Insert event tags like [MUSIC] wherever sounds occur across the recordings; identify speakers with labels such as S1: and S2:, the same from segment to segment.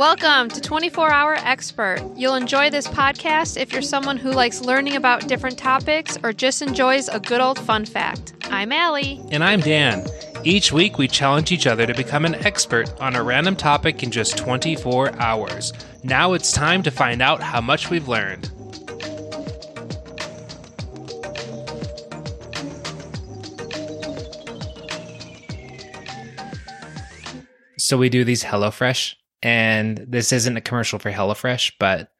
S1: Welcome to 24 Hour Expert. You'll enjoy this podcast if you're someone who likes learning about different topics or just enjoys a good old fun fact. I'm Allie.
S2: And I'm Dan. Each week, we challenge each other to become an expert on a random topic in just 24 hours. Now it's time to find out how much we've learned. So we do these HelloFresh, and this isn't a commercial for HelloFresh, but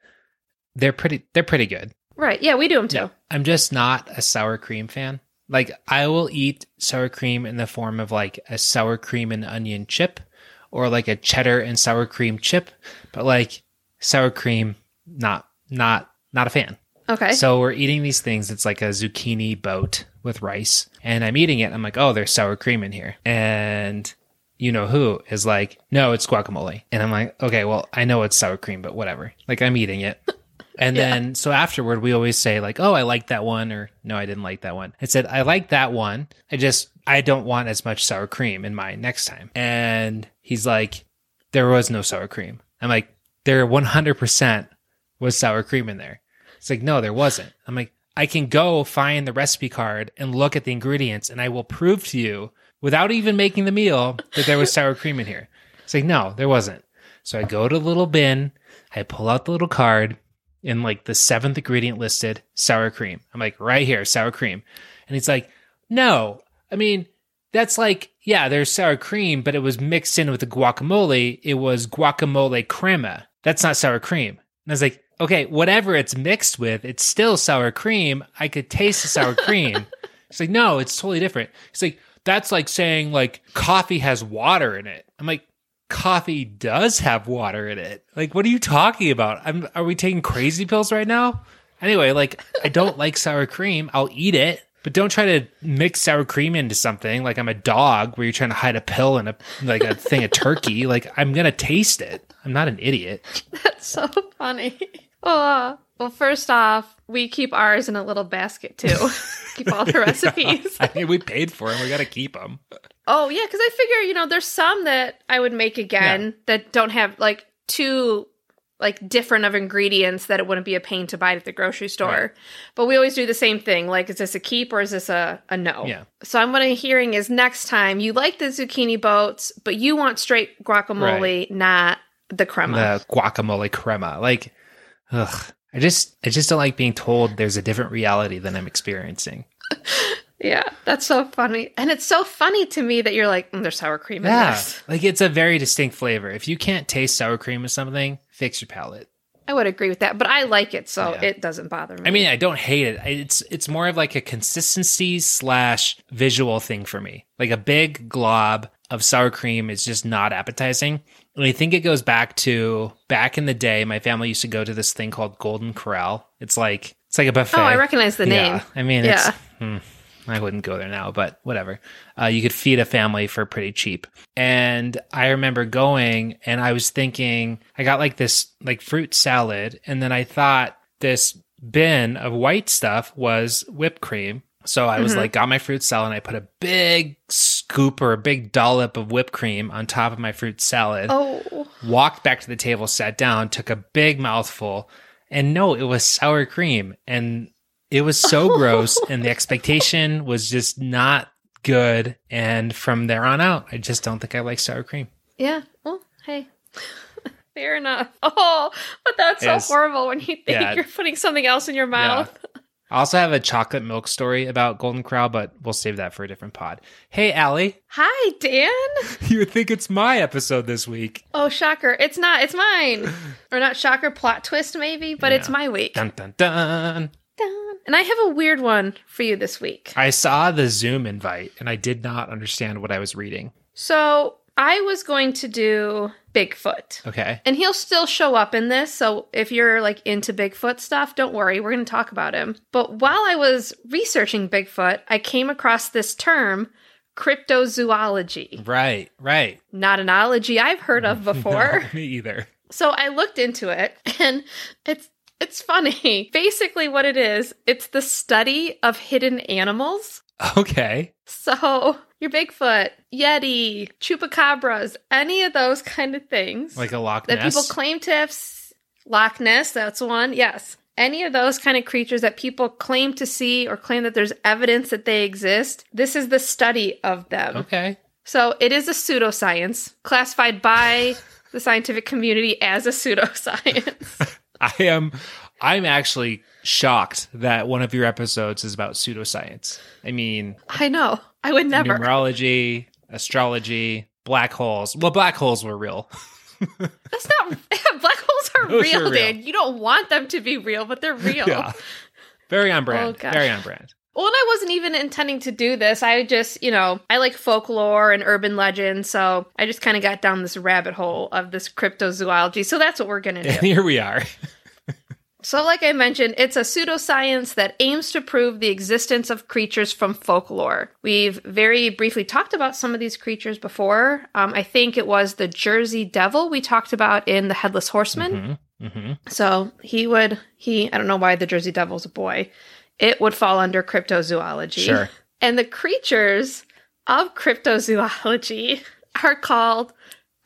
S2: they're pretty they're pretty good.
S1: Right. Yeah, we do them too.
S2: I'm just not a sour cream fan. Like I will eat sour cream in the form of like a sour cream and onion chip or like a cheddar and sour cream chip, but like sour cream not not not a fan.
S1: Okay.
S2: So we're eating these things. It's like a zucchini boat with rice, and I'm eating it. I'm like, oh, there's sour cream in here, and you know who is like, no, it's guacamole, and I'm like, okay, well, I know it's sour cream, but whatever. Like I'm eating it. [LAUGHS] And
S1: Yeah.
S2: then, so afterward, we always say like, "Oh, I like that one," or "No, I didn't like that one." I said, "I like that one. I just I don't want as much sour cream in mine next time." And he's like, "There was no sour cream." I'm like, "There 100% was sour cream in there." It's like, "No, there wasn't." I'm like, "I can go find the recipe card and look at the ingredients, and I will prove to you without even making the meal that there was sour cream in here." It's like, "No, there wasn't." So I go to the little bin, I pull out the little card in like the seventh ingredient listed sour cream. I'm like, right here, sour cream. And he's like, no, I mean, that's like, yeah, there's sour cream, but it was mixed in with the guacamole. It was guacamole crema. That's not sour cream. And I was like, okay, whatever it's mixed with, it's still sour cream. I could taste the sour cream. [LAUGHS] It's like, no, it's totally different. It's like, that's like saying like coffee has water in it. I'm like, coffee does have water in it. Like, what are you talking about? I'm, are we taking crazy pills right now? Anyway, like, I don't like sour cream. I'll eat it, but don't try to mix sour cream into something like I'm a dog where you're trying to hide a pill in a like a thing of turkey. Like, I'm gonna taste it. I'm not an idiot. [LAUGHS]
S1: That's so funny. Oh, well, first off, we keep ours in a little basket too. [LAUGHS] keep all the recipes. [LAUGHS]
S2: I mean, we paid for them. We gotta keep them.
S1: Oh yeah, because I figure you know there's some that I would make again that don't have like two like different of ingredients that it wouldn't be a pain to buy at the grocery store.
S2: Right.
S1: But we always do the same thing. Like, is this a keep or is this a, a no?
S2: Yeah.
S1: So I'm what I'm hearing is next time you like the zucchini boats, but you want straight guacamole, not the crema.
S2: The guacamole crema. Like, ugh. I just, I just don't like being told there's a different reality than I'm experiencing. [LAUGHS]
S1: yeah, that's so funny, and it's so funny to me that you're like, mm, there's sour cream in
S2: Yeah,
S1: this. [LAUGHS]
S2: like it's a very distinct flavor. If you can't taste sour cream or something, fix your palate.
S1: I would agree with that, but I like it, so
S2: Yeah.
S1: it doesn't bother me.
S2: I mean, I don't hate it. It's it's more of like a consistency slash visual thing for me. Like a big glob of sour cream is just not appetizing. And I think it goes back to back in the day. My family used to go to this thing called Golden Corral. It's like it's like a buffet.
S1: oh, I recognize the name.
S2: Yeah, I mean,
S1: Yeah.
S2: it's, hmm, I wouldn't go there now, but whatever. Uh, you could feed a family for pretty cheap. And I remember going and I was thinking, I got like this like fruit salad. And then I thought this bin of white stuff was whipped cream. So I was
S1: Mhm.
S2: like, got my fruit salad and I put a big scoop or a big dollop of whipped cream on top of my fruit salad
S1: Oh,
S2: walked back to the table, sat down, took a big mouthful, and no, it was sour cream. And it was so [LAUGHS] gross. And the expectation was just not good. And from there on out, I just don't think I like sour cream.
S1: yeah. Well, hey. [LAUGHS] Fair enough. [LAUGHS] Oh, but that's
S2: Yes.
S1: so horrible when you think
S2: Yeah.
S1: you're putting something else in your mouth.
S2: I also have a chocolate milk story about Golden Corral, but we'll save that for a different pod. Hey, Allie,
S1: Hi, Dan. [LAUGHS]
S2: you would think it's my episode this week.
S1: Oh, shocker. It's not. It's mine. or not shocker, plot twist maybe, but it's my week.
S2: Dun, dun, dun.
S1: Dun. And I have a weird one for you this week.
S2: I saw the Zoom invite and I did not understand what I was reading.
S1: So I was going to do Bigfoot.
S2: Okay.
S1: And he'll still show up in this. So if you're like into Bigfoot stuff, don't worry. We're going to talk about him. But while I was researching Bigfoot, I came across this term, cryptozoology.
S2: Right, right.
S1: Not an ology I've heard of [LAUGHS] before.
S2: No, me either.
S1: So I looked into it [LAUGHS] and it's it's funny. [LAUGHS] Basically what it is, it's the study of hidden animals.
S2: Okay.
S1: So, your Bigfoot, Yeti, Chupacabras, any of those kind of things
S2: Like a Loch Ness.
S1: that people claim to have. s- Loch Ness, that's one. Yes. Any of those kind of creatures that people claim to see or claim that there's evidence that they exist, this is the study of them.
S2: okay.
S1: So it is a pseudoscience classified by the scientific community as a pseudoscience. [LAUGHS] [LAUGHS]
S2: I am I'm actually shocked that one of your episodes is about pseudoscience. I mean,
S1: I know. I would never.
S2: numerology, astrology, black holes. Well, black holes were real. [LAUGHS]
S1: That's not. [LAUGHS] Black holes are
S2: Those
S1: real,
S2: are real.
S1: Dan. You don't want them to be real, but they're real.
S2: Yeah. Very on
S1: Oh,
S2: brand.
S1: gosh.
S2: Very on brand.
S1: Well, and I wasn't even intending to do this. I just, you know, I like folklore and urban legends, so I just kind of got down this rabbit hole of this cryptozoology. So that's what we're going to
S2: And
S1: do. [LAUGHS]
S2: here we are.
S1: so, like I mentioned, it's a pseudoscience that aims to prove the existence of creatures from folklore. We've very briefly talked about some of these creatures before. Um, I think it was the Jersey Devil we talked about in The Headless Horseman.
S2: hmm hmm
S1: So he would he I don't know why the Jersey Devil's a boy. It would fall under cryptozoology.
S2: Sure.
S1: And the creatures of cryptozoology [LAUGHS] are called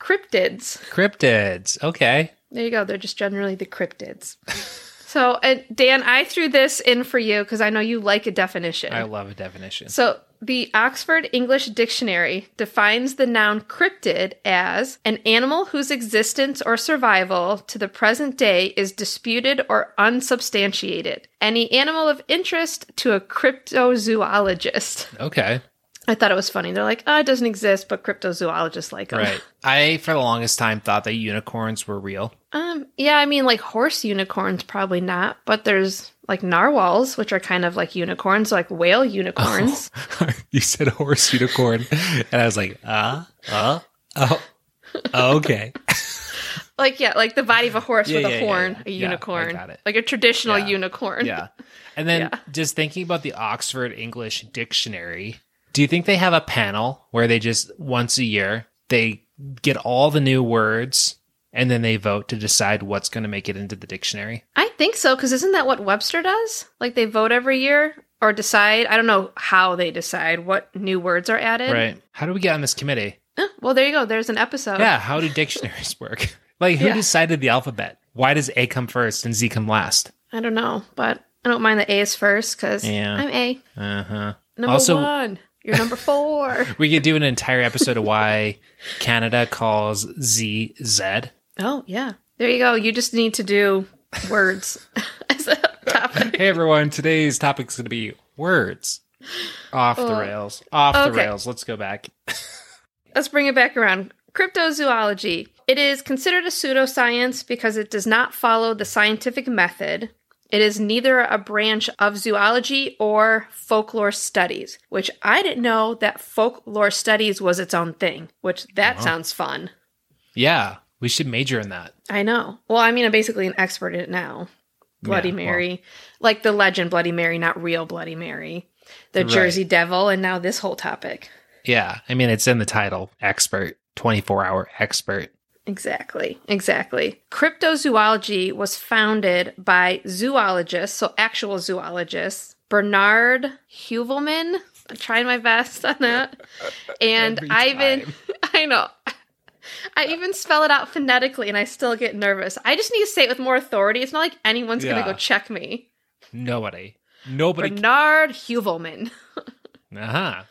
S1: cryptids.
S2: Cryptids. Okay.
S1: There you go. They're just generally the cryptids. [LAUGHS] so, and Dan, I threw this in for you because I know you like a definition.
S2: I love a definition.
S1: So, the Oxford English Dictionary defines the noun cryptid as an animal whose existence or survival to the present day is disputed or unsubstantiated. Any animal of interest to a cryptozoologist.
S2: Okay.
S1: I thought it was funny. They're like, oh, it doesn't exist, but cryptozoologists like them.
S2: Right. I, for the longest time, thought that unicorns were real.
S1: Um, yeah, I mean, like horse unicorns, probably not, but there's like narwhals, which are kind of like unicorns, like whale unicorns. [LAUGHS]
S2: you said horse unicorn, and I was like, uh, uh, oh, okay. [LAUGHS]
S1: Like yeah, like the body of a horse
S2: Yeah,
S1: with
S2: yeah,
S1: a horn,
S2: yeah.
S1: a unicorn, like a traditional unicorn.
S2: Yeah. And then just thinking about the Oxford English Dictionary, do you think they have a panel where they just once a year they get all the new words and then they vote to decide what's going to make it into the dictionary?
S1: I think so because isn't that what Webster does? Like they vote every year or decide. I don't know how they decide what new words are added.
S2: Right. How do we get on this committee?
S1: Well, there you go. There's an episode.
S2: Yeah, how do dictionaries [LAUGHS] work? Like who
S1: Yeah.
S2: decided the alphabet? Why does A come first and Z come last?
S1: I don't know, but I don't mind the A's first because
S2: Yeah.
S1: I'm A.
S2: Uh-huh.
S1: Number
S2: Also-
S1: one. You're number [LAUGHS] four.
S2: We could do an entire episode of why Canada calls Z Z.
S1: oh yeah. There you go. You just need to do words [LAUGHS] as a topic.
S2: Hey everyone, today's topic is going to be words. Off the
S1: Oh.
S2: rails. Off the rails. Let's go back. [LAUGHS]
S1: Let's bring it back around. Cryptozoology. It is considered a pseudoscience because it does not follow the scientific method. It is neither a branch of zoology or folklore studies, which I didn't know that folklore studies was its own thing, which that
S2: Wow.
S1: sounds fun.
S2: Yeah, we should major in that.
S1: I know. Well, I mean, I'm basically an expert in it now. Bloody
S2: Yeah, well,
S1: Mary. like the legend Bloody Mary, not real Bloody Mary. The
S2: Right.
S1: Jersey Devil, and now this whole topic.
S2: yeah, I mean, it's in the title expert, 24 hour expert.
S1: Exactly, exactly. Cryptozoology was founded by zoologists, so actual zoologists, Bernard Huvelman. I'm trying my best on that. [LAUGHS] And Ivan. [LAUGHS] I know. I even spell it out phonetically and I still get nervous. I just need to say it with more authority. It's not like anyone's going to go check me.
S2: Nobody. Nobody.
S1: Bernard Huvelman [LAUGHS]
S2: Uh huh.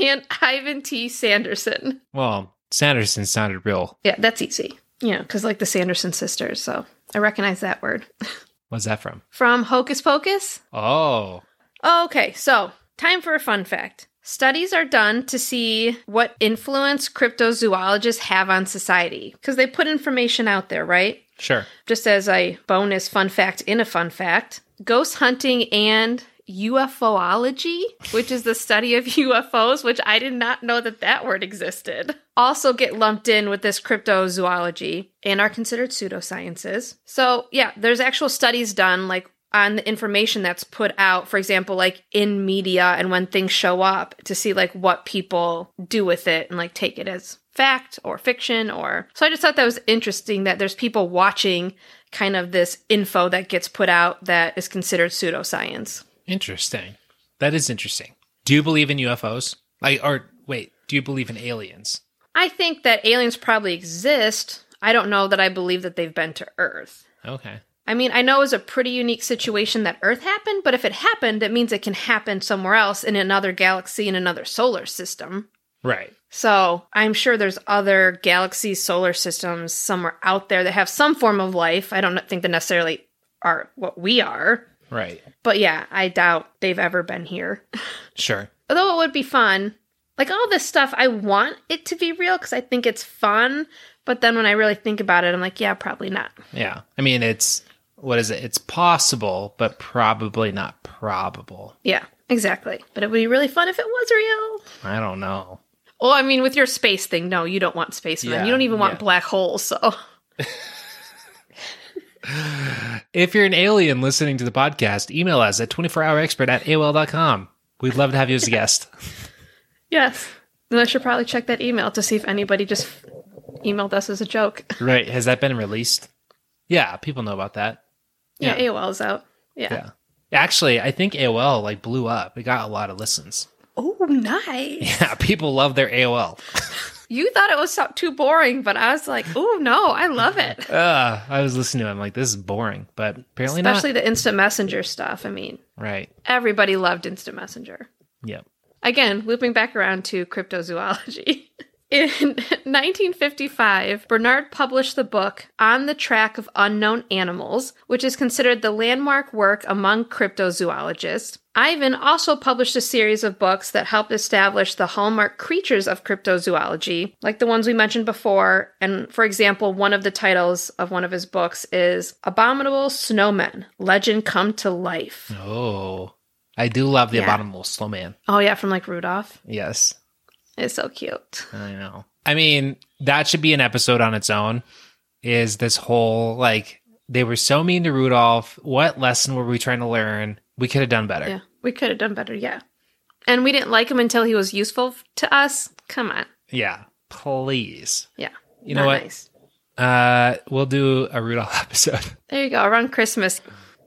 S1: and Ivan T. Sanderson.
S2: Well, Sanderson sounded real.
S1: Yeah, that's easy. Yeah, because like the Sanderson sisters. So I recognize that word. [LAUGHS]
S2: What's that from?
S1: From Hocus Pocus?
S2: Oh,
S1: Okay, so time for a fun fact. Studies are done to see what influence cryptozoologists have on society because they put information out there, right?
S2: sure.
S1: Just as a bonus fun fact in a fun fact, ghost hunting and UFOlogy, which is the study of [LAUGHS] UFOs, which I did not know that that word existed, also get lumped in with this cryptozoology and are considered pseudosciences. So, yeah, there's actual studies done like on the information that's put out, for example, like in media and when things show up to see like what people do with it and like take it as fact or fiction or so I just thought that was interesting that there's people watching kind of this info that gets put out that is considered pseudoscience.
S2: Interesting. That is interesting. Do you believe in UFOs? Like, or wait, do you believe in aliens?
S1: I think that aliens probably exist. I don't know that I believe that they've been to Earth.
S2: Okay.
S1: I mean, I know it's a pretty unique situation that Earth happened, but if it happened, it means it can happen somewhere else in another galaxy in another solar system.
S2: Right.
S1: So I'm sure there's other galaxies, solar systems somewhere out there that have some form of life. I don't think they necessarily are what we are.
S2: Right.
S1: But yeah, I doubt they've ever been here. [LAUGHS]
S2: Sure.
S1: Although it would be fun. Like all this stuff, I want it to be real because I think it's fun. But then when I really think about it, I'm like, yeah, probably not.
S2: Yeah. I mean, it's what is it? It's possible, but probably not probable.
S1: Yeah, exactly. But it would be really fun if it was real.
S2: I don't know.
S1: Well, I mean, with your space thing, no, you don't want spacemen.
S2: Yeah,
S1: you don't even want
S2: yeah.
S1: black holes. So [LAUGHS]
S2: If you're an alien listening to the podcast, email us at 24hourexpert at AOL.com. We'd love to have you as a guest.
S1: yes, then I should probably check that email to see if anybody just emailed us as a joke.
S2: right. Has that been released? Yeah, people know about that.
S1: Yeah,
S2: Yeah.
S1: AOL is out. Yeah.
S2: Yeah. Actually, I think AOL like blew up. It got a lot of listens.
S1: Oh, nice. [LAUGHS]
S2: Yeah, people love their AOL.
S1: You thought it was so- too boring, but I was like, oh no, I love it. [LAUGHS]
S2: Uh, I was listening to it. I'm like, this is boring, but apparently
S1: Especially the instant messenger stuff. I mean.
S2: Right.
S1: everybody loved instant messenger.
S2: Yep.
S1: Again, looping back around to cryptozoology. [LAUGHS] In [LAUGHS] 1955, Bernard published the book On the Track of Unknown Animals, which is considered the landmark work among cryptozoologists. Ivan also published a series of books that helped establish the hallmark creatures of cryptozoology, like the ones we mentioned before. And for example, one of the titles of one of his books is Abominable Snowmen Legend Come to Life.
S2: Oh, I do love the
S1: Yeah.
S2: abominable snowman.
S1: Oh, yeah, from like Rudolph.
S2: Yes,
S1: It's so cute.
S2: I know. I mean, that should be an episode on its own. Is this whole like they were so mean to Rudolph? What lesson were we trying to learn? We could have done better.
S1: Yeah, we could have done better. Yeah. And we didn't like him until he was useful to us. Come on.
S2: Yeah, please.
S1: Yeah.
S2: You know
S1: Not
S2: what?
S1: nice.
S2: Uh, we'll do a Rudolph [LAUGHS] episode.
S1: There you go. Around Christmas.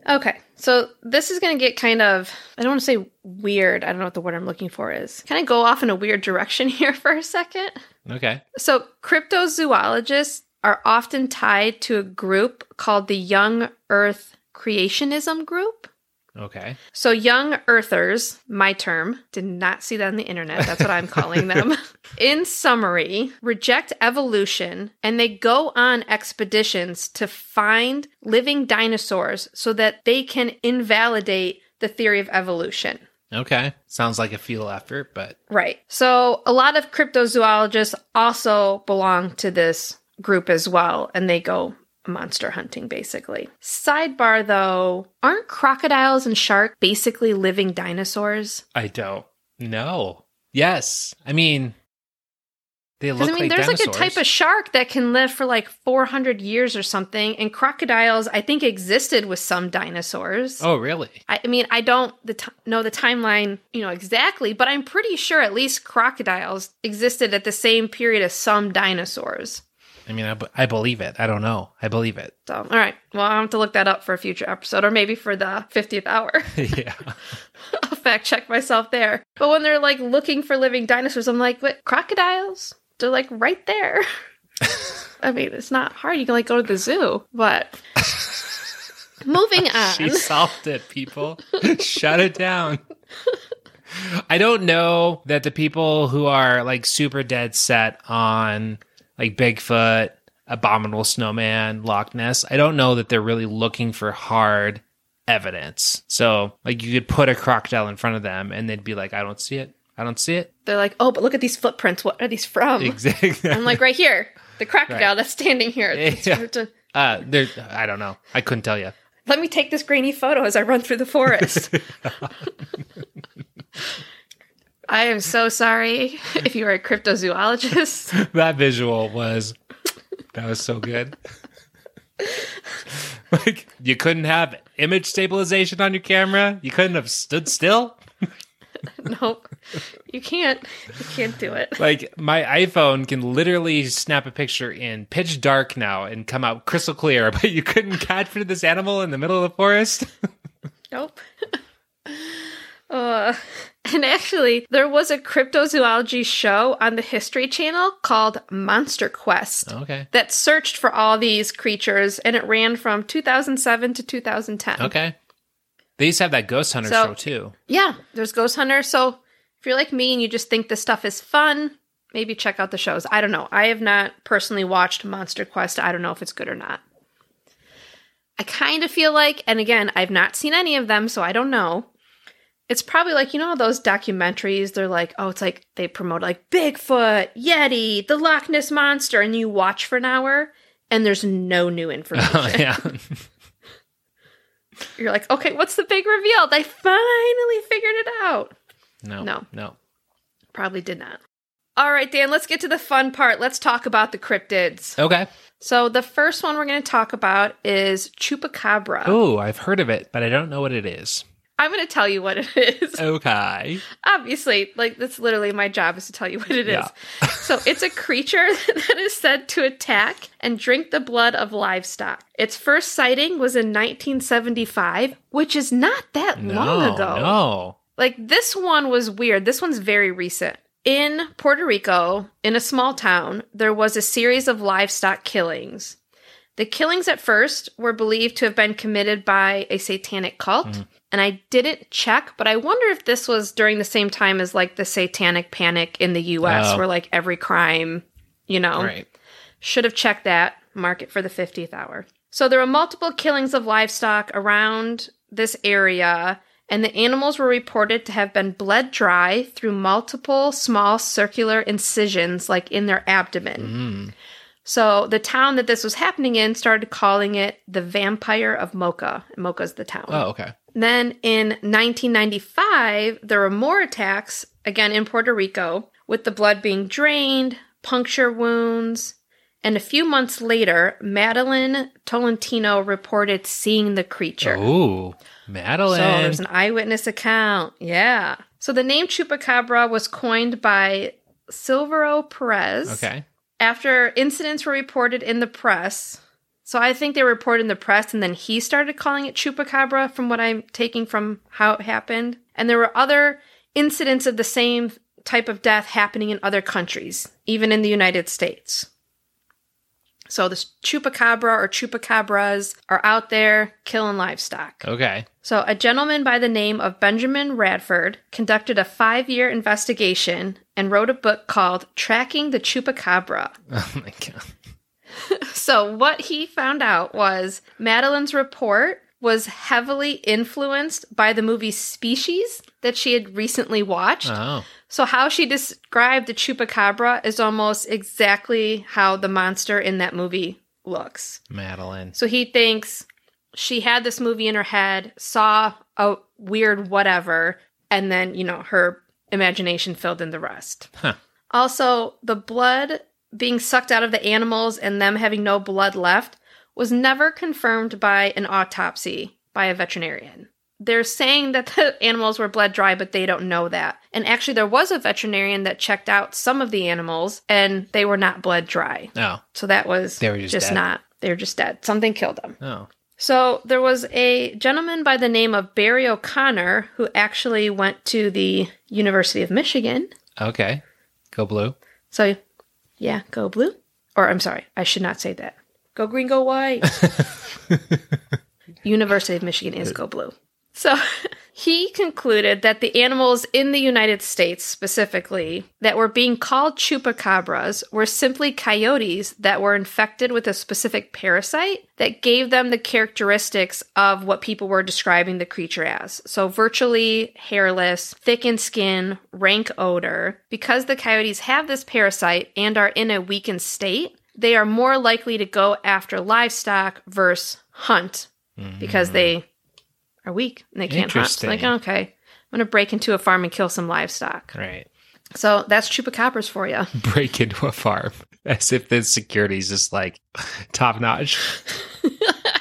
S1: Okay. So this is going to get kind of, I don't want to say weird. I don't know what the word I'm looking for is. Kind of go off in a weird direction [LAUGHS] here for a second.
S2: okay.
S1: So, cryptozoologists are often tied to a group called the Young Earth Creationism Group.
S2: Okay.
S1: So, young earthers, my term, did not see that on the internet. That's what I'm calling [LAUGHS] them. In summary, reject evolution and they go on expeditions to find living dinosaurs so that they can invalidate the theory of evolution.
S2: Okay. Sounds like a futile effort, but
S1: Right. So, a lot of cryptozoologists also belong to this group as well, and they go monster hunting basically. Sidebar though, aren't crocodiles and sharks basically living dinosaurs?
S2: I don't know. Yes. I mean, they look
S1: I mean,
S2: like
S1: there's
S2: dinosaurs.
S1: like a type of shark that can live for like 400 years or something, and crocodiles, I think, existed with some dinosaurs.
S2: Oh, really?
S1: I, I mean, I don't the t- know the timeline, you know, exactly, but I'm pretty sure at least crocodiles existed at the same period as some dinosaurs.
S2: I mean, I, b- I believe it. I don't know. I believe it.
S1: So, all right. Well, I'll have to look that up for a future episode, or maybe for the 50th hour. [LAUGHS] [LAUGHS]
S2: yeah.
S1: I'll fact check myself there. But when they're like looking for living dinosaurs, I'm like, what? Crocodiles? They're like right there. [LAUGHS] I mean, it's not hard. You can like go to the zoo, but moving on.
S2: She solved it, people. Shut it down. I don't know that the people who are like super dead set on like Bigfoot, Abominable Snowman, Loch Ness, I don't know that they're really looking for hard evidence. So, like, you could put a crocodile in front of them and they'd be like, I don't see it. I don't see it.
S1: They're like, oh, but look at these footprints. What are these from?
S2: Exactly.
S1: I'm like, right here, the crocodile
S2: Right.
S1: that's standing here.
S2: Yeah. uh, there, I don't know. I couldn't tell you.
S1: Let me take this grainy photo as I run through the forest. [LAUGHS] [LAUGHS] I am so sorry [LAUGHS] if you are a cryptozoologist. [LAUGHS]
S2: that visual was that was so good. [LAUGHS] like you couldn't have image stabilization on your camera. You couldn't have stood still.
S1: nope, you can't. You can't do it.
S2: Like my iPhone can literally snap a picture in pitch dark now and come out crystal clear, but you couldn't capture this animal in the middle of the forest.
S1: Nope. Uh, [LAUGHS] And actually, there was a cryptozoology show on the History Channel called Monster Quest oh,
S2: Okay.
S1: that searched for all these creatures, and it ran from 2007 to 2010.
S2: Okay. They used to have that Ghost Hunter
S1: So-
S2: show too.
S1: Yeah, there's Ghost Hunter. So if you're like me and you just think this stuff is fun, maybe check out the shows. I don't know. I have not personally watched Monster Quest. I don't know if it's good or not. I kind of feel like, and again, I've not seen any of them, so I don't know. It's probably like, you know, those documentaries, they're like, oh, it's like they promote like Bigfoot, Yeti, the Loch Ness Monster, and you watch for an hour and there's no new [LAUGHS] oh, information.
S2: Oh yeah. [LAUGHS] [LAUGHS]
S1: You're like, okay, what's the big reveal? They finally figured it out.
S2: No.
S1: No.
S2: No.
S1: Probably did not. All right, Dan, let's get to the fun part. Let's talk about the cryptids.
S2: Okay.
S1: So, the first one we're going to talk about is Chupacabra.
S2: Oh, I've heard of it, but I don't know what it is.
S1: I'm going to tell you what it is. [LAUGHS]
S2: Okay.
S1: Obviously, like that's literally my job is to tell you what it is.
S2: Yeah.
S1: so, it's a creature [LAUGHS] that is said to attack and drink the blood of livestock. Its first sighting was in 1975, which is not that long ago.
S2: No.
S1: Like this one was weird. This one's very recent. In Puerto Rico, in a small town, there was a series of livestock killings. The killings at first were believed to have been committed by a satanic cult, mm-hmm. And I didn't check, but I wonder if this was during the same time as like the satanic panic in the US
S2: Oh.
S1: where like every crime, you know,
S2: Right.
S1: should have checked that. Mark it for the 50th hour. So there were multiple killings of livestock around this area, and the animals were reported to have been bled dry through multiple small circular incisions, like in their abdomen.
S2: Mm.
S1: So the town that this was happening in started calling it the Vampire of Moca. Moca's the town.
S2: Oh, okay.
S1: Then in 1995, there were more attacks, again in Puerto Rico, with the blood being drained, puncture wounds, and a few months later, Madeline Tolentino reported seeing the creature.
S2: Oh, Madeline.
S1: So there's an eyewitness account. Yeah. So the name Chupacabra was coined by Silverio Perez
S2: okay.
S1: after incidents were reported in the press. So I think they reported in the press, and then he started calling it chupacabra, from what I'm taking from how it happened. And there were other incidents of the same type of death happening in other countries, even in the United States. So this chupacabra or chupacabras are out there killing livestock.
S2: Okay.
S1: So, a gentleman by the name of Benjamin Radford conducted a five year investigation and wrote a book called Tracking the Chupacabra. [LAUGHS]
S2: Oh my god. [LAUGHS]
S1: So, what he found out was Madeline's report was heavily influenced by the movie Species that she had recently watched.
S2: Oh.
S1: So, how she described the Chupacabra is almost exactly how the monster in that movie looks.
S2: Madeline.
S1: So he thinks she had this movie in her head, saw a weird whatever, and then, you know, her imagination filled in the rest.
S2: Huh.
S1: Also, the blood being sucked out of the animals and them having no blood left was never confirmed by an autopsy by a veterinarian. They're saying that the [LAUGHS] animals were bled dry, but they don't know that. And actually, there was a veterinarian that checked out some of the animals and they were not bled dry.
S2: Oh.
S1: So that was
S2: They were just dead.
S1: not. They were just dead. Something killed them.
S2: Oh.
S1: So there was a gentleman by the name of Barry O'Connor who actually went to the University of Michigan.
S2: Okay. Go blue.
S1: So, yeah, go blue. Or I'm sorry, I should not say that. Go green, go white. [LAUGHS] University of Michigan is go blue. So [LAUGHS] he concluded that the animals in the United States specifically that were being called chupacabras were simply coyotes that were infected with a specific parasite that gave them the characteristics of what people were describing the creature as. So virtually hairless, thickened skin, rank odor. Because the coyotes have this parasite and are in a weakened state, they are more likely to go after livestock versus hunt because mm-hmm. they are weak and they can't hunt. So like, okay, I'm going to break into a farm and kill some livestock.
S2: Right.
S1: So that's chupacabras for you. [LAUGHS]
S2: Break into a farm. As if the security is just like top notch. [LAUGHS]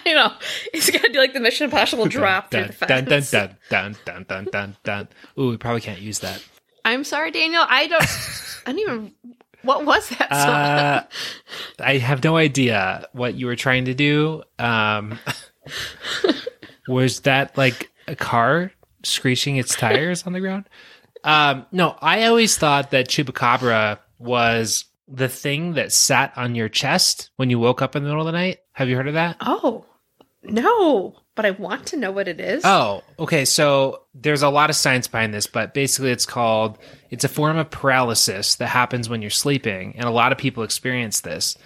S1: I know. It's got to be like the Mission Impossible drop through
S2: dun,
S1: the
S2: dun, dun,
S1: fence.
S2: dun, dun, dun, dun, dun, dun. Ooh, we probably can't use that.
S1: I'm sorry, Daniel. I don't. I don't even. What was that?
S2: Uh, I have no idea what you were trying to do. Um, [LAUGHS] was that like a car screeching its tires on the ground? Um, no, I always thought that chupacabra was the thing that sat on your chest when you woke up in the middle of the night. Have you heard of that?
S1: Oh, no, but I want to know what it is.
S2: Oh, okay. So there's a lot of science behind this, but basically it's called it's a form of paralysis that happens when you're sleeping, and a lot of people experience this.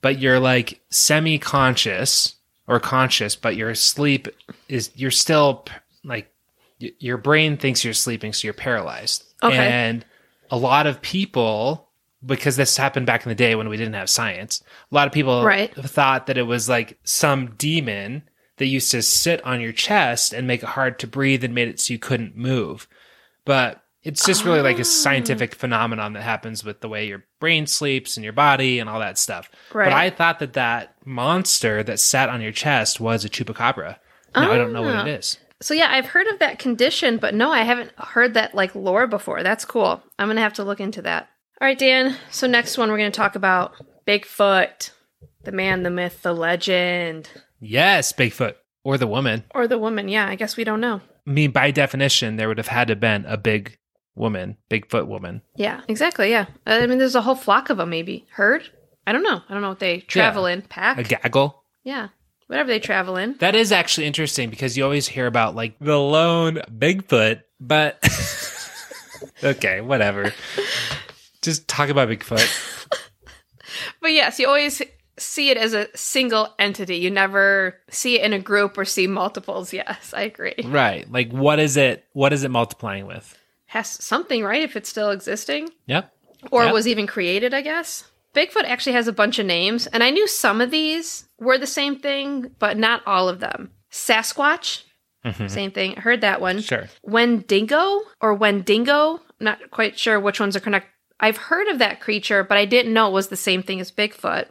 S2: But you're like semi-conscious or conscious, but your sleep is you're still like your brain thinks you're sleeping, so you're paralyzed.
S1: Okay.
S2: And a lot of people because this happened back in the day when we didn't have science. A lot of people
S1: Right.
S2: thought that it was like some demon that used to sit on your chest and make it hard to breathe and made it so you couldn't move. But it's just really like a scientific ah. phenomenon that happens with the way your brain sleeps and your body and all that stuff.
S1: Right.
S2: But I thought that that monster that sat on your chest was a chupacabra. No, I don't know what
S1: Ah.
S2: it is.
S1: So yeah, I've heard of that condition, but no, I haven't heard that like lore before. That's cool. I'm gonna have to look into that. All right, Dan. So next one, we're gonna talk about Bigfoot, the man, the myth, the legend,
S2: Yes, Bigfoot or the woman.
S1: or the woman. Yeah, I guess we don't know.
S2: I mean, by definition, there would have had to been a big woman, Bigfoot woman.
S1: Yeah, exactly. Yeah, I mean, there's a whole flock of them. Maybe herd. I don't know. I don't know what they travel in. Pack.
S2: A gaggle.
S1: yeah, whatever they travel in.
S2: That is actually interesting because you always hear about like the lone Bigfoot, but [LAUGHS] okay, whatever. Just talk about Bigfoot. [LAUGHS]
S1: But yes, you always see it as a single entity. You never see it in a group or see multiples. Yes, I agree.
S2: right. Like what is it what is it multiplying with?
S1: Has something, right? If it's still existing
S2: Yep.
S1: or
S2: Yep.
S1: was even created, I guess. Bigfoot actually has a bunch of names, and I knew some of these were the same thing, but not all of them. Sasquatch, mm-hmm. same thing. I heard that one.
S2: Sure.
S1: Wendigo or Wendigo. I'm not quite sure which ones are connected. I've heard of that creature, but I didn't know it was the same thing as Bigfoot.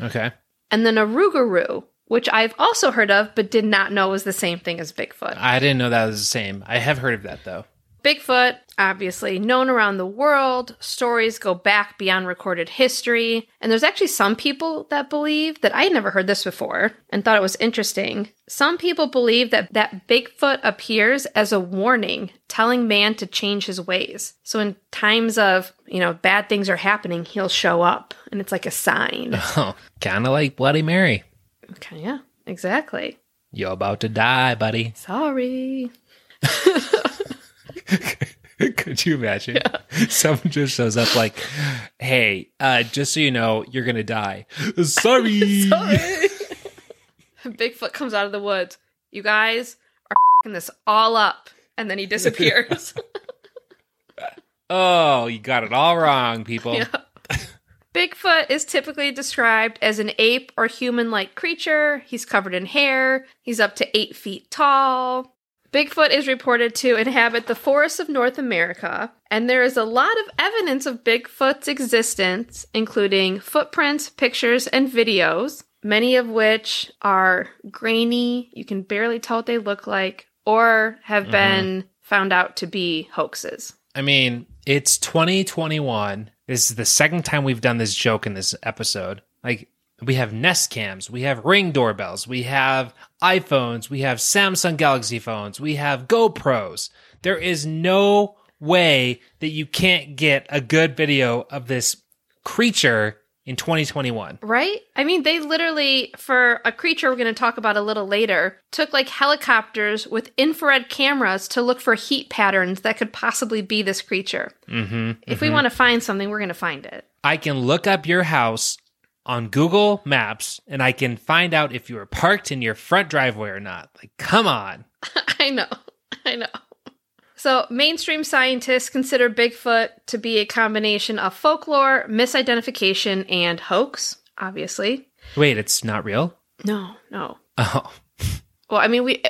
S2: Okay.
S1: And then a Rougarou, which I've also heard of, but did not know was the same thing as Bigfoot.
S2: I didn't know that was the same. I have heard of that though.
S1: Bigfoot, obviously known around the world. Stories go back beyond recorded history. And there's actually some people that believe that I had never heard this before and thought it was interesting. Some people believe that, that Bigfoot appears as a warning, telling man to change his ways. So in times of, you know, bad things are happening, he'll show up and it's like a sign. [LAUGHS]
S2: Oh, kind of like Bloody Mary.
S1: okay, yeah, exactly.
S2: You're about to die, buddy.
S1: Sorry. [LAUGHS] [LAUGHS]
S2: Could you imagine? Someone just shows up like, "Hey, uh, just so you know, you're gonna die." Sorry. [LAUGHS] [LAUGHS]
S1: Bigfoot comes out of the woods. You guys are fing this all up. And then he disappears.
S2: Oh, you got it all wrong, people.
S1: Yeah. Bigfoot is typically described as an ape or human like creature. He's covered in hair. He's up to eight feet tall. Bigfoot is reported to inhabit the forests of North America, and there is a lot of evidence of Bigfoot's existence, including footprints, pictures, and videos, many of which are grainy. You can barely tell what they look like, or have mm-hmm. been found out to be hoaxes.
S2: I mean, it's 2021. This is the second time we've done this joke in this episode. Like, we have Nest cams, we have Ring doorbells, we have iPhones, we have Samsung Galaxy phones, we have GoPros. There is no way that you can't get a good video of this creature in 2021.
S1: Right? I mean, they literally, for a creature we're going to talk about a little later, took like helicopters with infrared cameras to look for heat patterns that could possibly be this creature.
S2: Mm-hmm.
S1: If we want to find something, we're going to find it.
S2: I can look up your house on Google Maps and I can find out if you were parked in your front driveway or not. Like, come on. [LAUGHS]
S1: I know. I know. So, mainstream scientists consider Bigfoot to be a combination of folklore, misidentification, and hoax, obviously.
S2: Wait, it's not real?
S1: No, no.
S2: Oh. [LAUGHS]
S1: Well, I mean, we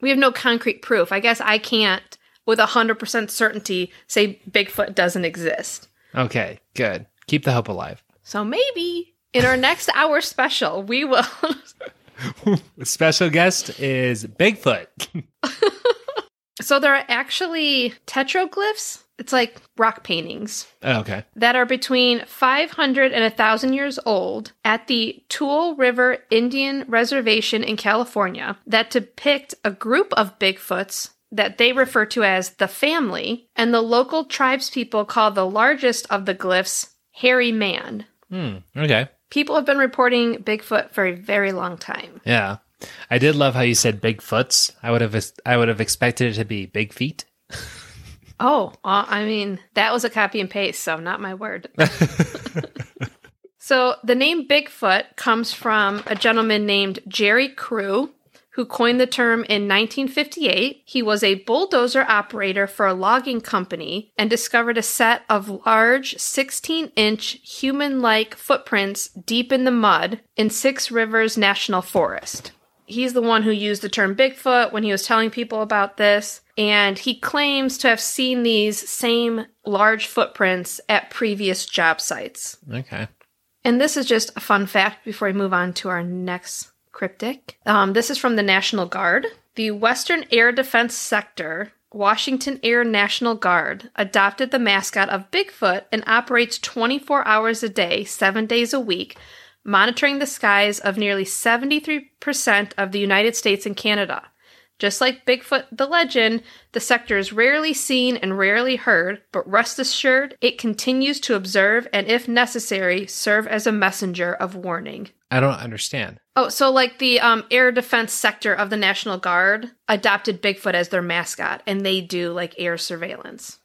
S1: we have no concrete proof. I guess I can't, with hundred percent certainty, say Bigfoot doesn't exist.
S2: Okay, good. Keep the hope alive.
S1: So maybe in our next hour special, we will. [LAUGHS]
S2: Special guest is Bigfoot. [LAUGHS]
S1: so there are actually petroglyphs. It's like rock paintings
S2: Oh, okay.
S1: that are between 500 and 1,000 years old at the Tule River Indian Reservation in California that depict a group of Bigfoots that they refer to as the family, and the local tribespeople call the largest of the glyphs hairy man.
S2: Hmm. Okay.
S1: People have been reporting Bigfoot for a very long time.
S2: Yeah. I did love how you said Bigfoots. I would have I would have expected it to be big feet. [LAUGHS]
S1: Oh, uh, I mean, that was a copy and paste, so not my word. [LAUGHS] so the name Bigfoot comes from a gentleman named Jerry Crew, who coined the term in 1958. He was a bulldozer operator for a logging company and discovered a set of large 16 inch human like footprints deep in the mud in Six Rivers National Forest. He's the one who used the term Bigfoot when he was telling people about this, and he claims to have seen these same large footprints at previous job sites.
S2: Okay.
S1: And this is just a fun fact before we move on to our next cryptid. Um, this is from the National Guard. The Western Air Defense Sector, Washington Air National Guard, adopted the mascot of Bigfoot and operates 24 hours a day, seven days a week, monitoring the skies of nearly 73% of the United States and Canada. Just like Bigfoot the legend, the sector is rarely seen and rarely heard, but rest assured, it continues to observe and, if necessary, serve as a messenger of warning.
S2: I don't understand.
S1: Oh, so like the um, air defense sector of the National Guard adopted Bigfoot as their mascot, and they do like air surveillance.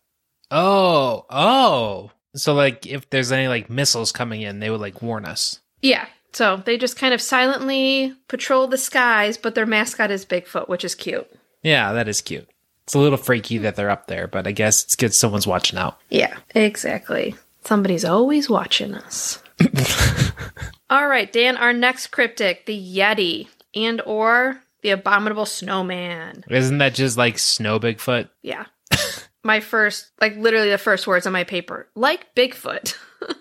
S2: Oh, oh. So like if there's any like missiles coming in, they would like warn us.
S1: Yeah, so they just kind of silently patrol the skies, but their mascot is Bigfoot, which is cute.
S2: Yeah, that is cute. It's a little freaky that they're up there, but I guess it's good someone's watching out.
S1: Yeah, exactly. Somebody's always watching us. [LAUGHS] All right, Dan, our next cryptid, the Yeti and or the abominable snowman.
S2: Isn't that just like snow Bigfoot?
S1: Yeah. my first, like literally the first words on my paper, like Bigfoot. [LAUGHS]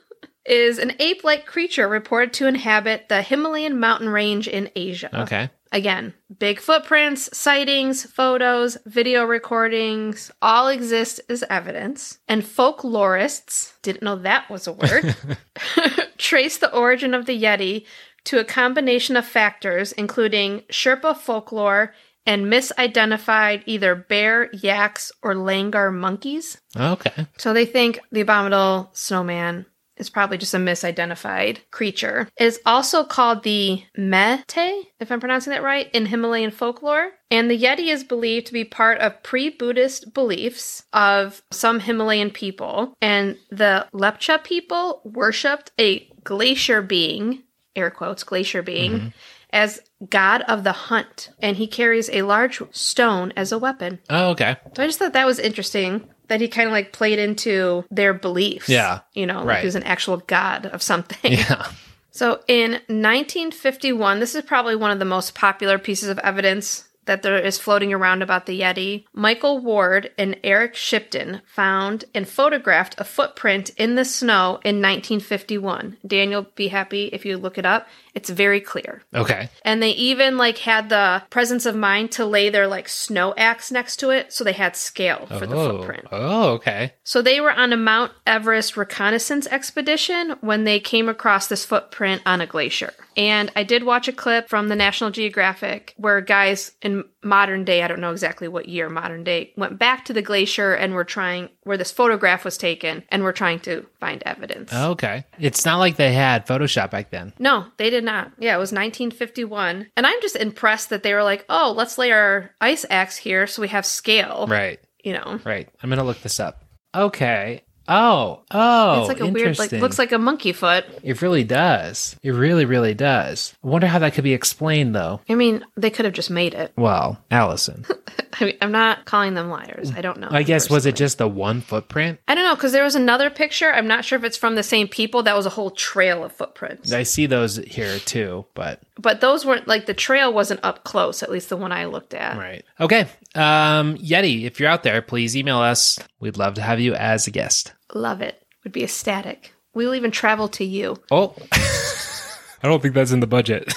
S1: is an ape like creature reported to inhabit the Himalayan mountain range in Asia.
S2: Okay.
S1: Again, big footprints, sightings, photos, video recordings all exist as evidence. And folklorists, didn't know that was a word, [LAUGHS] [LAUGHS] trace the origin of the Yeti to a combination of factors, including Sherpa folklore and misidentified either bear, yaks, or langur monkeys.
S2: Okay.
S1: So they think the abominable snowman is probably just a misidentified creature. It is also called the Mete, if I'm pronouncing that right, in Himalayan folklore. And the Yeti is believed to be part of pre Buddhist beliefs of some Himalayan people. And the Lepcha people worshipped a glacier being, air quotes, glacier being. Mm-hmm. As god of the hunt, and he carries a large stone as a weapon.
S2: Oh, okay.
S1: So I just thought that was interesting that he kind of like played into their beliefs.
S2: Yeah.
S1: You know,
S2: right.
S1: like he was an actual god of something.
S2: Yeah. [LAUGHS]
S1: So in 1951, this is probably one of the most popular pieces of evidence that there is floating around about the Yeti, Michael Ward and Eric Shipton found and photographed a footprint in the snow in 1951. Daniel, be happy if you look it up. It's very clear.
S2: Okay.
S1: And they even like had the presence of mind to lay their like snow axe next to it so they had scale for
S2: oh.
S1: the footprint.
S2: Oh, okay.
S1: So they were on a Mount Everest reconnaissance expedition when they came across this footprint on a glacier. And I did watch a clip from the National Geographic where guys in modern day, I don't know exactly what year modern day, went back to the glacier and were trying where this photograph was taken and were trying to find evidence.
S2: Okay. It's not like they had Photoshop back then.
S1: No, they did not. Yeah, it was 1951. And I'm just impressed that they were like, oh, let's lay our ice axe here so we have scale.
S2: Right.
S1: You know?
S2: Right. I'm going to look this up. Okay. Oh, oh,
S1: it's like a weird, like looks like a monkey foot.
S2: It really does. It really, really does. I wonder how that could be explained, though.
S1: I mean, they could have just made it. [LAUGHS]
S2: Well, Allison.
S1: I mean, I'm not calling them liars. I don't know.
S2: I guess was it just the one footprint?
S1: I don't know because there was another picture. I'm not sure if it's from the same people. That was a whole trail of footprints.
S2: I see those here too, but
S1: but those weren't like the trail wasn't up close. At least the one I looked at.
S2: Right. Okay. Um, Yeti, if you're out there, please email us. We'd love to have you as a guest.
S1: Love it. Would be ecstatic. We'll even travel to you.
S2: Oh, [LAUGHS] I don't think that's in the budget.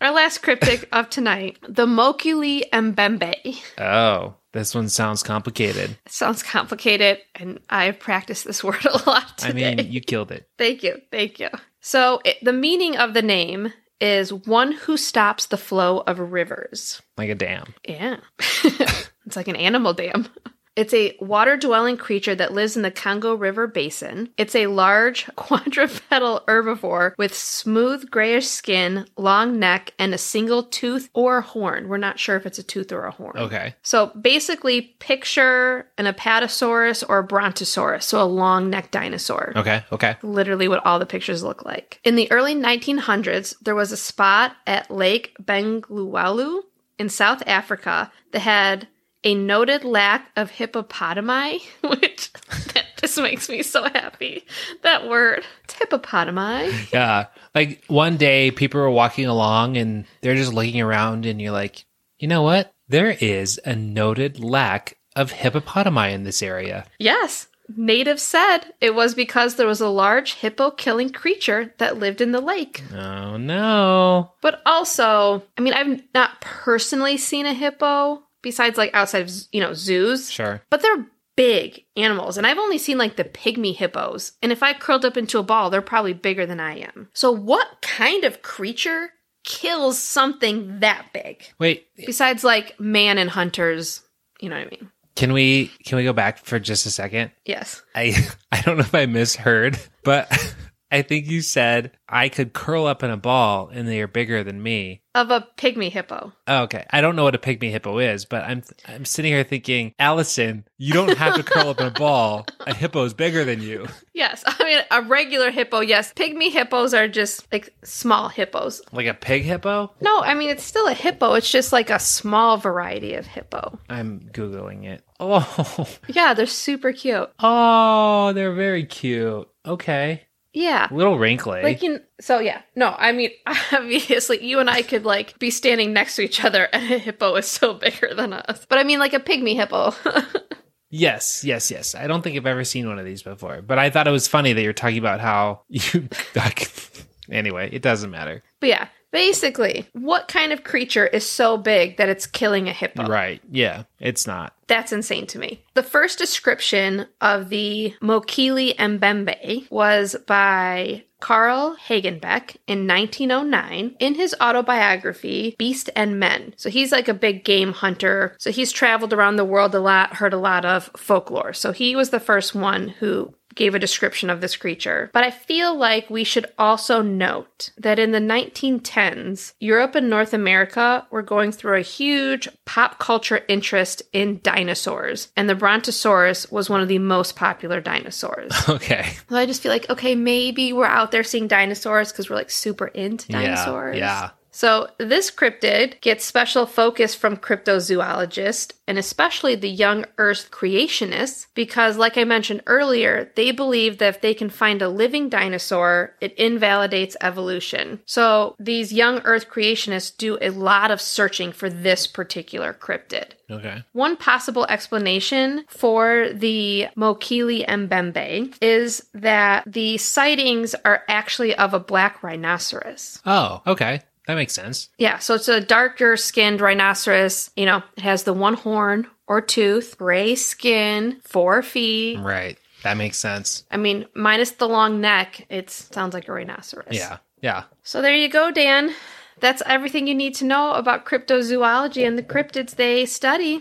S1: Our last cryptid [LAUGHS] of tonight, the Mokele Mbembe.
S2: Oh, this one sounds complicated.
S1: It sounds complicated, and I've practiced this [LAUGHS] word a lot today.
S2: I mean, you killed it.
S1: thank you, thank you. So, it, the meaning of the name is one who stops the flow of rivers.
S2: Like a dam.
S1: Yeah. it's like an animal dam. It's a water dwelling creature that lives in the Congo River basin. It's a large [LAUGHS] quadrupedal herbivore with smooth grayish skin, long neck, and a single tooth or horn. We're not sure if it's a tooth or a horn.
S2: Okay.
S1: So basically, picture an apatosaurus or a brontosaurus, so a long necked dinosaur.
S2: Okay. Okay.
S1: Literally, what all the pictures look like. In the early 1900s, there was a spot at Lake Bangweulu in South Africa that had a noted lack of hippopotami, [LAUGHS] which that just makes me so happy. That word, it's hippopotami.
S2: Yeah. Like one day people were walking along and they're just looking around and you're like, you know what? There is a noted lack of hippopotami in this area.
S1: Yes, natives said it was because there was a large hippo killing creature that lived in the lake.
S2: Oh no.
S1: But also, I mean, I've not personally seen a hippo besides like outside of, you know, zoos.
S2: Sure.
S1: But they're big animals, and I've only seen like the pygmy hippos. And if I curled up into a ball, they're probably bigger than I am. So, what kind of creature kills something that big?
S2: Wait,
S1: Besides like man and hunters, you know what I mean?
S2: can we can we go back for just a second?
S1: Yes.
S2: I [LAUGHS] I don't know if I misheard, but [LAUGHS] I think you said I could curl up in a ball and they are bigger than me.
S1: Of a pygmy hippo.
S2: Oh, okay. I don't know what a pygmy hippo is, but I'm I'm sitting here thinking, Allison, you don't have to curl up in a ball. A hippo is bigger than you.
S1: Yes. [LAUGHS] I mean, a regular hippo, yes. Pygmy hippos are just like small hippos.
S2: Like a pig hippo?
S1: No, I mean, it's still a hippo. It's just like a small variety of hippo.
S2: I'm googling it. Oh, [LAUGHS]
S1: Yeah, they're super cute.
S2: oh, they're very cute. Okay,
S1: Yeah.
S2: a little wrinkly.
S1: Like you, so yeah. No, I mean, [LAUGHS] obviously, you and I could like be standing next to each other, and a hippo is so bigger than us. But I mean, like a pygmy hippo. [LAUGHS]
S2: yes, yes, yes. I don't think I've ever seen one of these before, but I thought it was funny that you're talking about how you. [LAUGHS] anyway, it doesn't matter.
S1: but yeah, basically, what kind of creature is so big that it's killing a hippo?
S2: Right? Yeah, it's not.
S1: That's insane to me. The first description of the Mokele Mbembe was by Carl Hagenbeck in 1909 in his autobiography, Beast and Men. So he's like a big game hunter. So he's traveled around the world a lot, heard a lot of folklore. So he was the first one who gave a description of this creature. But I feel like we should also note that in the 1910s, Europe and North America were going through a huge pop culture interest in dinosaurs, and the Brontosaurus was one of the most popular dinosaurs. [LAUGHS]
S2: Okay.
S1: so I just feel like, okay, maybe we're out there seeing dinosaurs because we're like super into
S2: Yeah,
S1: dinosaurs.
S2: yeah.
S1: So, this cryptid gets special focus from cryptozoologists and especially the young Earth creationists because, like I mentioned earlier, they believe that if they can find a living dinosaur, it invalidates evolution. So, these young Earth creationists do a lot of searching for this particular cryptid.
S2: Okay.
S1: One possible explanation for the Mokele Mbembe is that the sightings are actually of a black rhinoceros.
S2: Oh, okay. That makes sense.
S1: Yeah, so it's a darker skinned rhinoceros. You know, it has the one horn or tooth, gray skin, four feet.
S2: Right. That makes sense.
S1: I mean, minus the long neck, it sounds like a rhinoceros.
S2: Yeah. Yeah.
S1: So there you go, Dan. That's everything you need to know about cryptozoology and the cryptids they study.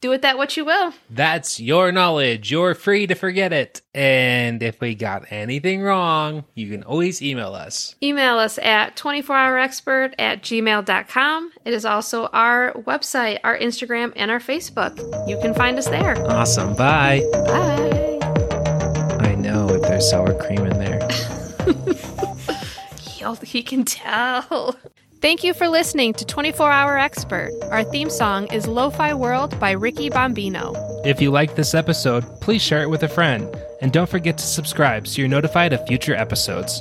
S1: Do with that what you will.
S2: That's your knowledge. You're free to forget it. And if we got anything wrong, you can always email us.
S1: Email us at 24hourexpert at gmail.com. It is also our website, our Instagram, and our Facebook. You can find us there.
S2: Awesome. Bye.
S1: Bye.
S2: I know if there's sour cream in there. [LAUGHS]
S1: He can tell. Thank you for listening to 24 Hour Expert. Our theme song is Lo-Fi World by Ricky Bombino.
S2: If you like this episode, please share it with a friend. And don't forget to subscribe so you're notified of future episodes.